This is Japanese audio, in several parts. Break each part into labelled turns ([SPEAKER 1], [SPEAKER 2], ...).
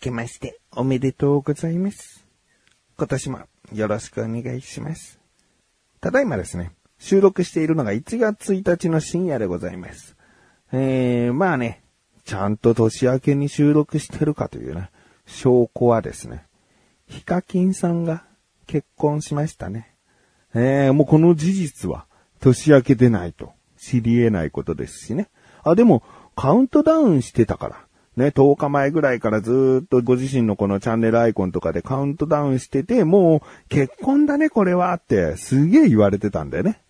[SPEAKER 1] けましておめでとうございます。今年もよろしくお願いします。ただいまですね、収録しているのが1月1日の深夜でございます。えー、まあね、ちゃんと年明けに収録してるかというね、証拠はですね、ヒカキンさんが結婚しましたね。えー、もうこの事実は年明けでないと知り得ないことですしね。あ、でもカウントダウンしてたから。ね、10日前ぐらいからずっとご自身のこのチャンネルアイコンとかでカウントダウンしてて、もう結婚だねこれはってすげえ言われてたんだよね。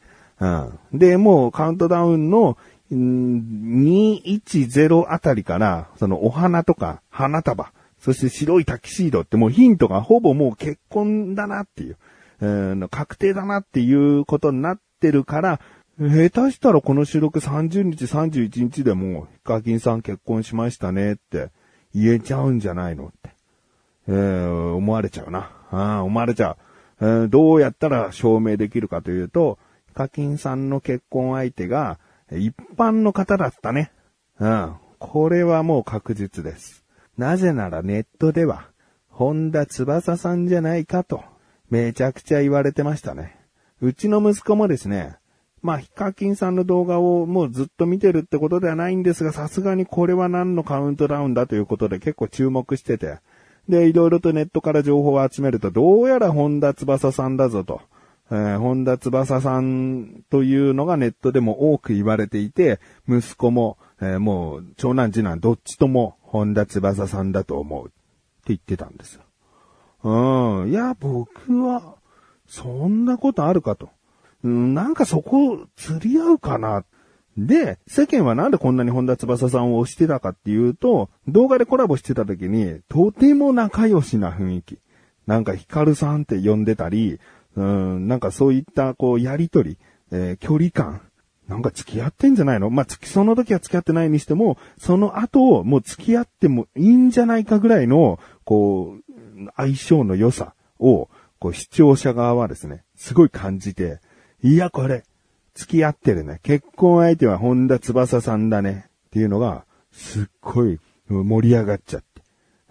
[SPEAKER 1] うん。で、もうカウントダウンのん210あたりから、そのお花とか花束、そして白いタキシードってもうヒントがほぼもう結婚だなっていう、うん確定だなっていうことになってるから、下手したらこの収録30日、31日でも、ヒカキンさん結婚しましたねって言えちゃうんじゃないのって、えー思われちゃうな。あ思われちゃう、えーどうやったら証明できるかというと、ヒカキンさんの結婚相手が一般の方だったね。うん。これはもう確実です。なぜならネットでは、本田翼さんじゃないかと、めちゃくちゃ言われてましたね。うちの息子もですね、まあ、ヒカキンさんの動画をもうずっと見てるってことではないんですが、さすがにこれは何のカウントダウンだということで結構注目してて、で、いろいろとネットから情報を集めると、どうやら本田翼さんだぞと。えー本田翼さんというのがネットでも多く言われていて、息子も、えーもう長男次男どっちとも本田翼さんだと思うって言ってたんですよ。うん。いや、僕は、そんなことあるかと。うん、なんかそこ、釣り合うかな。で、世間はなんでこんなに本田翼さんを推してたかっていうと、動画でコラボしてた時に、とても仲良しな雰囲気。なんかヒカルさんって呼んでたり、うん、なんかそういった、こう、やりとり、えー距離感。なんか付き合ってんじゃないの？まあ、き、その時は付き合ってないにしても、その後、もう付き合ってもいいんじゃないかぐらいの、こう、相性の良さを、こう、視聴者側はですね、すごい感じて、いや、これ、付き合ってるね。結婚相手は本田翼さんだね。っていうのが、すっごい盛り上がっちゃって。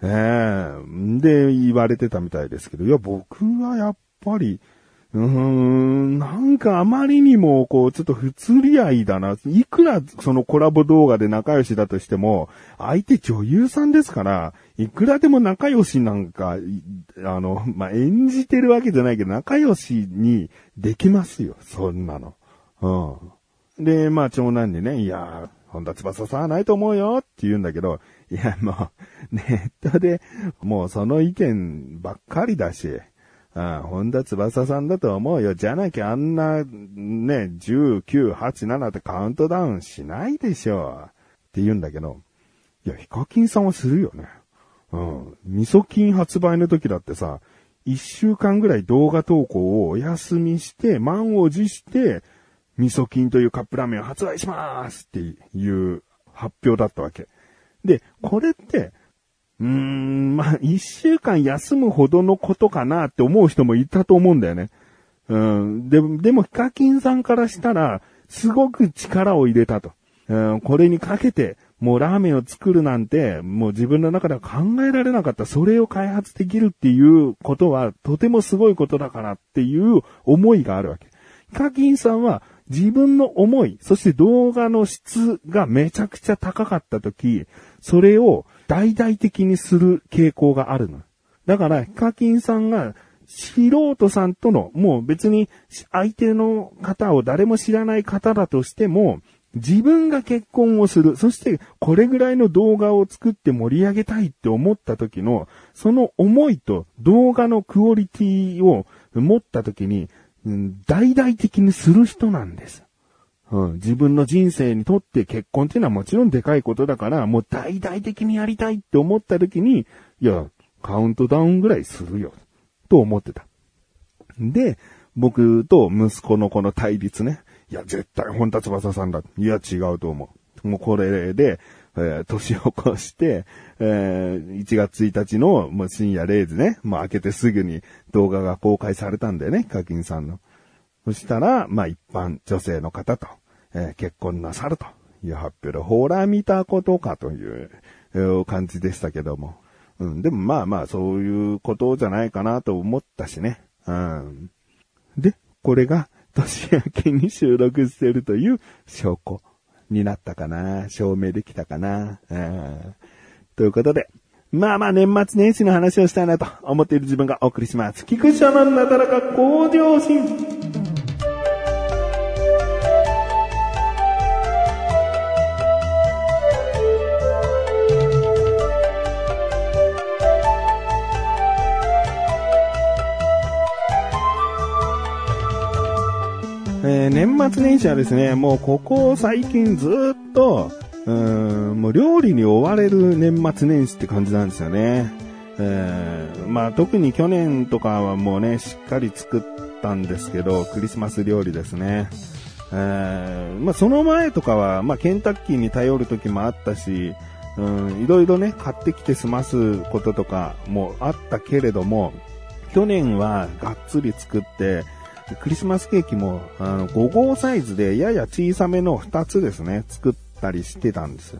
[SPEAKER 1] ええで、言われてたみたいですけど、いや、僕はやっぱり、うーん、なんかあまりにも、こう、ちょっと不釣り合いだな。いくらそのコラボ動画で仲良しだとしても、相手女優さんですから、いくらでも仲良しなんか、あの、まあ、演じてるわけじゃないけど、仲良しにできますよ、そんなの。うん。で、まあ、長男にね、いや、本田翼さんはないと思うよって言うんだけど、いや、もう、ネットで、もうその意見ばっかりだし、ああ本田翼さんだと思うよ。じゃなきゃあんな、ね、19、87ってカウントダウンしないでしょ。って言うんだけど、いや、ヒカキンさんはするよね。うん。味噌菌発売の時だってさ、一週間ぐらい動画投稿をお休みして、満を持して、味噌菌というカップラーメンを発売しますっていう発表だったわけ。で、これって、うーん、まあ、一週間休むほどのことかなって思う人もいたと思うんだよね。うん。で、でも、ヒカキンさんからしたら、すごく力を入れたと。うん、これにかけて、もうラーメンを作るなんて、もう自分の中では考えられなかった。それを開発できるっていうことは、とてもすごいことだからっていう思いがあるわけ。ヒカキンさんは、自分の思い、そして動画の質がめちゃくちゃ高かった時、それを大々的にする傾向があるの。だから、ヒカキンさんが素人さんとの、もう別に相手の方を誰も知らない方だとしても、自分が結婚をする。そして、これぐらいの動画を作って盛り上げたいって思った時の、その思いと動画のクオリティを持った時に、うん大々的にする人なんです。うん、自分の人生にとって結婚っていうのはもちろんでかいことだから、もう大々的にやりたいって思った時に、いや、カウントダウンぐらいするよ、と思ってた。で、僕と息子のこの対立ね。いや、絶対本田翼さんだ。いや、違うと思う。もうこれで、えー年を越して、えー1月1日のもう深夜0時ね、もう開けてすぐに動画が公開されたんだよね、課金さんの。そしたら、まあ一般女性の方と、えー結婚なさるという発表で、ほら見たことかという、えー感じでしたけども。うん、でもまあまあ、そういうことじゃないかなと思ったしね。うん。で、これが年明けに収録してるという証拠になったかな。証明できたかな。うん。ということで、まあまあ年末年始の話をしたいなと思っている自分がお送りします。菊池のなだらか向上心。年始はですね、もうここ最近ずっと、うん、もう料理に追われる年末年始って感じなんですよね。えまあ特に去年とかはもうね、しっかり作ったんですけど、クリスマス料理ですね。えまあその前とかは、まあケンタッキーに頼る時もあったし、うん、いろいろね、買ってきて済ますこととかもあったけれども、去年はがっつり作って、クリスマスケーキも、あの、5号サイズでやや小さめの2つですね、作ったりしてたんです。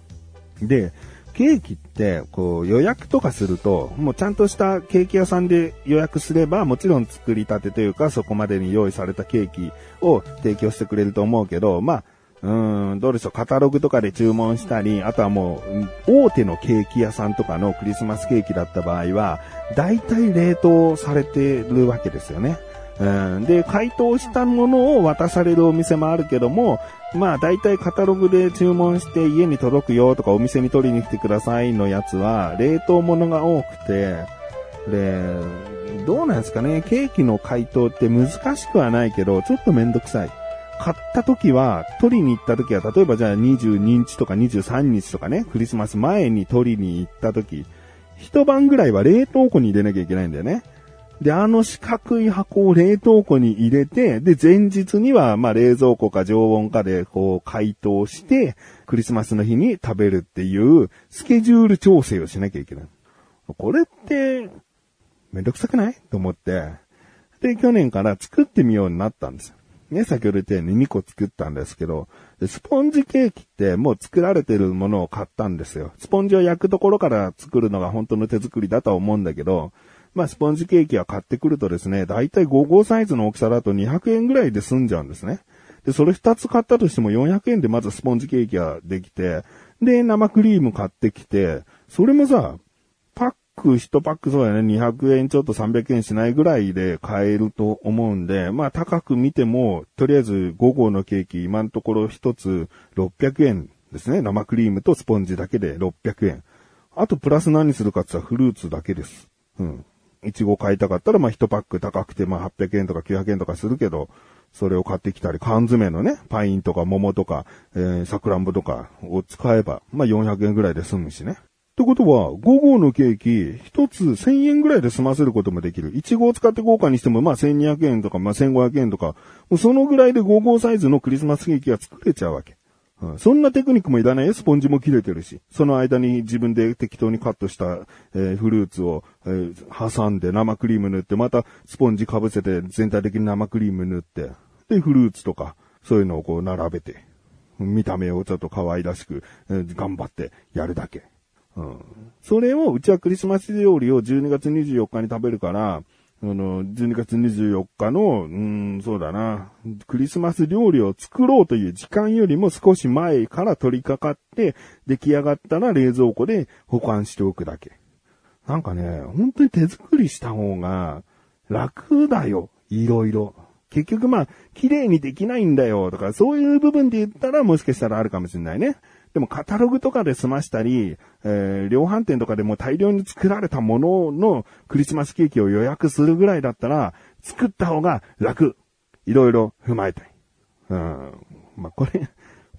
[SPEAKER 1] で、ケーキって、こう予約とかすると、もうちゃんとしたケーキ屋さんで予約すれば、もちろん作りたてというか、そこまでに用意されたケーキを提供してくれると思うけど、まあ、うん、どうでしょう、カタログとかで注文したり、あとはもう、大手のケーキ屋さんとかのクリスマスケーキだった場合は、大体冷凍されてるわけですよね。うん、で、解凍したものを渡されるお店もあるけども、まあ大体カタログで注文して家に届くよとかお店に取りに来てくださいのやつは冷凍物が多くて、で、どうなんですかね、ケーキの解凍って難しくはないけど、ちょっとめんどくさい。買った時は、取りに行った時は、例えばじゃあ22日とか23日とかね、クリスマス前に取りに行った時、一晩ぐらいは冷凍庫に入れなきゃいけないんだよね。で、あの四角い箱を冷凍庫に入れて、で、前日には、まあ、冷蔵庫か常温かで、こう、解凍して、クリスマスの日に食べるっていう、スケジュール調整をしなきゃいけない。これって、めんどくさくない？と思って。で、去年から作ってみようになったんですよ。ね、先ほど言ったように2個作ったんですけど、スポンジケーキってもう作られてるものを買ったんですよ。スポンジを焼くところから作るのが本当の手作りだとは思うんだけど、まあ、スポンジケーキは買ってくるとですね、だいたい5号サイズの大きさだと200円ぐらいで済んじゃうんですね。で、それ2つ買ったとしても400円でまずスポンジケーキができて、で、生クリーム買ってきて、それもさ、パック1パックそうだよね、200円ちょっと300円しないぐらいで買えると思うんで、まあ高く見ても、とりあえず5号のケーキ今のところ1つ600円ですね。生クリームとスポンジだけで600円。あとプラス何するかって言ったらフルーツだけです。うん。いちご買いたかったら、まあ1パック高くて、まあ800円とか900円とかするけど、それを買ってきたり、缶詰のね、パインとか桃とか、えー、さくらんぼとかを使えば、まあ400円ぐらいで済むしね。ってことは、5号のケーキ、1つ1000円ぐらいで済ませることもできる。1号を使って豪華にしても、まあ1200円とか、まあ1500円とか、もうそのぐらいで5号サイズのクリスマスケーキが作れちゃうわけ。そんなテクニックもいらないよ。スポンジも切れてるし。その間に自分で適当にカットした、えーフルーツを、えー挟んで生クリーム塗って、またスポンジかぶせて全体的に生クリーム塗って、で、フルーツとか、そういうのをこう並べて、見た目をちょっと可愛らしく、えー頑張ってやるだけ。うん。それを、うちはクリスマス料理を12月24日に食べるから、あの、12月24日の、うん、そうだな、クリスマス料理を作ろうという時間よりも少し前から取り掛かって、出来上がったら冷蔵庫で保管しておくだけ。なんかね、本当に手作りした方が楽だよ。いろいろ。結局まあ、綺麗にできないんだよとか、そういう部分で言ったらもしかしたらあるかもしれないね。でもカタログとかで済ましたり、えー量販店とかでも大量に作られたもののクリスマスケーキを予約するぐらいだったら、作った方が楽。いろいろ踏まえたい。うん。まあ、これ、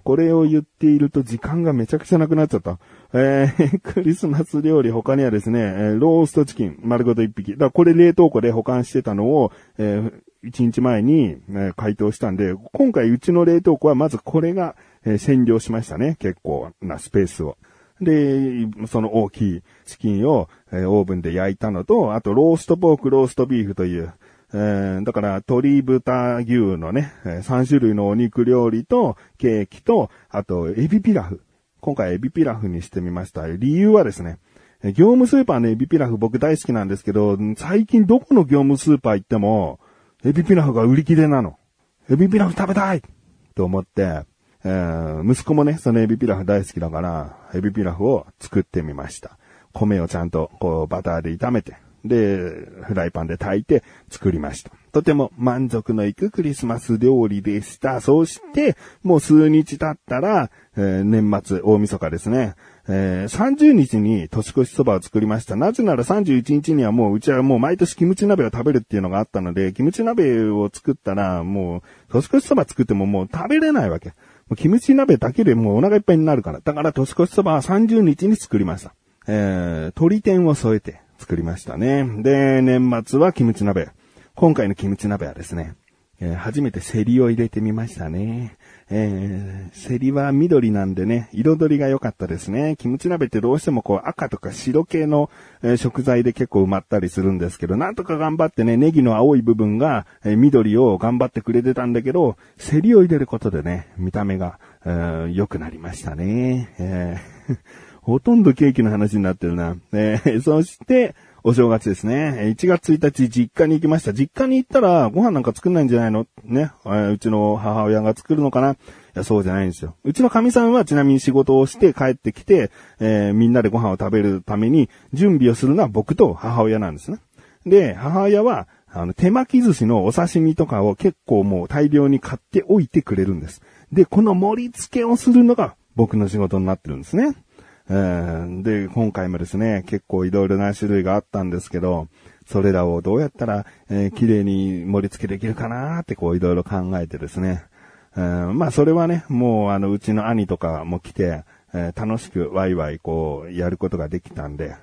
[SPEAKER 1] これを言っていると時間がめちゃくちゃなくなっちゃった。えー、クリスマス料理他にはですね、ローストチキン丸ごと一匹。だからこれ冷凍庫で保管してたのを、えー、1日前に、えー解凍したんで、今回うちの冷凍庫はまずこれが、え占領しましたね。結構なスペースを。で、その大きいチキンを、えオーブンで焼いたのと、あとローストポーク、ローストビーフという、えーだから鶏豚牛のね、え3種類のお肉料理とケーキと、あとエビピラフ。今回エビピラフにしてみました。理由はですね、業務スーパーのエビピラフ僕大好きなんですけど、最近どこの業務スーパー行っても、エビピラフが売り切れなの。エビピラフ食べたいと思って、えー、息子もね、そのエビピラフ大好きだから、エビピラフを作ってみました。米をちゃんとこうバターで炒めて、で、フライパンで炊いて作りました。とても満足のいくクリスマス料理でした。そして、もう数日経ったら、えー、年末、大晦日ですね。えー、30日に年越しそばを作りました。なぜなら31日にはもううちはもう毎年キムチ鍋を食べるっていうのがあったので、キムチ鍋を作ったらもう年越しそば作ってももう食べれないわけ。もうキムチ鍋だけでもうお腹いっぱいになるから。だから年越しそばは30日に作りました。えー、鶏天を添えて作りましたね。で、年末はキムチ鍋。今回のキムチ鍋はですね、えー、初めてセリを入れてみましたね。えー、セリは緑なんでね、彩りが良かったですね。キムチ鍋ってどうしてもこう赤とか白系の、え、食材で結構埋まったりするんですけど、なんとか頑張ってね、ネギの青い部分が、え、緑を頑張ってくれてたんだけど、セリを入れることでね、見た目が、えー、良くなりましたね。えー ほとんどケーキの話になってるな。えー、そして、お正月ですね。1月1日実家に行きました。実家に行ったらご飯なんか作んないんじゃないの？ね。うちの母親が作るのかな？いや、そうじゃないんですよ。うちの神さんはちなみに仕事をして帰ってきて、えー、みんなでご飯を食べるために準備をするのは僕と母親なんですね。で、母親は、あの、手巻き寿司のお刺身とかを結構もう大量に買っておいてくれるんです。で、この盛り付けをするのが僕の仕事になってるんですね。で、今回もですね、結構いろいろな種類があったんですけど、それらをどうやったら、えー、綺麗に盛り付けできるかなってこういろいろ考えてですね。まあそれはね、もうあのうちの兄とかも来て、えー、楽しくワイワイこうやることができたんで、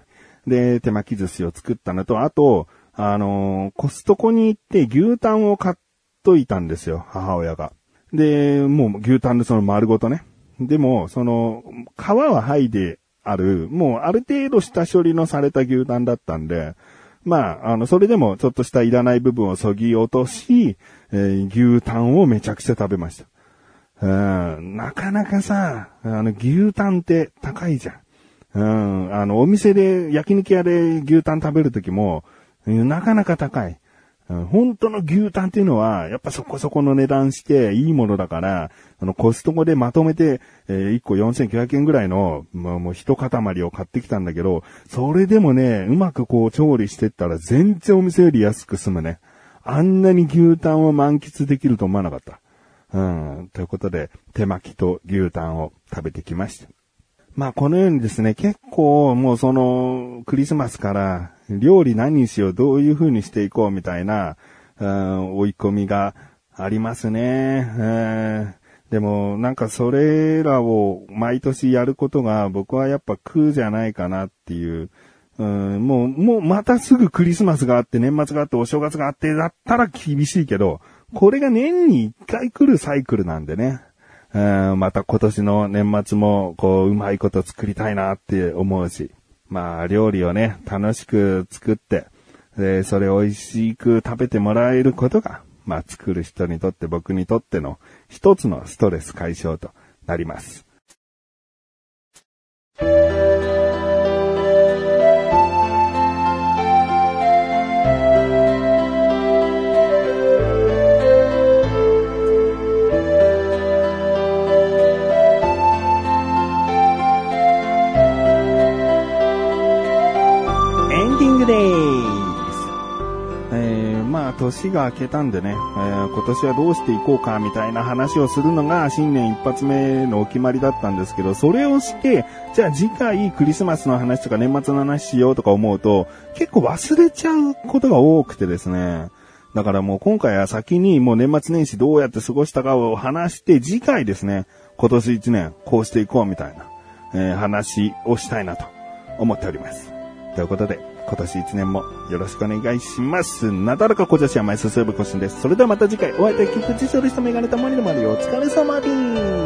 [SPEAKER 1] で、手巻き寿司を作ったのと、あと、あのー、コストコに行って牛タンを買っといたんですよ、母親が。で、もう牛タンでその丸ごとね。でも、その、皮は剥いである、もうある程度下処理のされた牛タンだったんで、まあ、あの、それでもちょっとしたいらない部分をそぎ落とし、えー、牛タンをめちゃくちゃ食べました。うん、なかなかさ、あの、牛タンって高いじゃん。うん、あの、お店で、焼肉屋で牛タン食べるときも、なかなか高い。本当の牛タンっていうのは、やっぱそこそこの値段していいものだから、あの、コストコでまとめて、えー、1個4900円ぐらいの、まあ、もう一塊を買ってきたんだけど、それでもね、うまくこう調理してったら全然お店より安く済むね。あんなに牛タンを満喫できると思わなかった。うん、ということで、手巻きと牛タンを食べてきました。まあこのようにですね、結構もうそのクリスマスから料理何にしよう、どういう風にしていこうみたいな、うん、追い込みがありますね。うんでも、なんかそれらを毎年やることが僕はやっぱ苦じゃないかなっていう。うん、もう、もうまたすぐクリスマスがあって、年末があって、お正月があって、だったら厳しいけど、これが年に一回来るサイクルなんでね。うん、また今年の年末も、こう、うまいこと作りたいなって思うし。まあ、料理をね、楽しく作って、で、それを美味しく食べてもらえることが、まあ、作る人にとって僕にとっての一つのストレス解消となります。年が明けたんでね、えー、今年はどうしていこうかみたいな話をするのが新年一発目のお決まりだったんですけど、それをして、じゃあ次回クリスマスの話とか年末の話しようとか思うと、結構忘れちゃうことが多くてですね。だからもう今回は先にもう年末年始どうやって過ごしたかを話して、次回ですね、今年一年こうしていこうみたいな、えー、話をしたいなと思っております。ということで、今年一年もよろしくお願いします。なだらか小女子は前進むこしんです。それではまた次回、お会いできくじしょる人メガネたまりのまりお疲れ様です。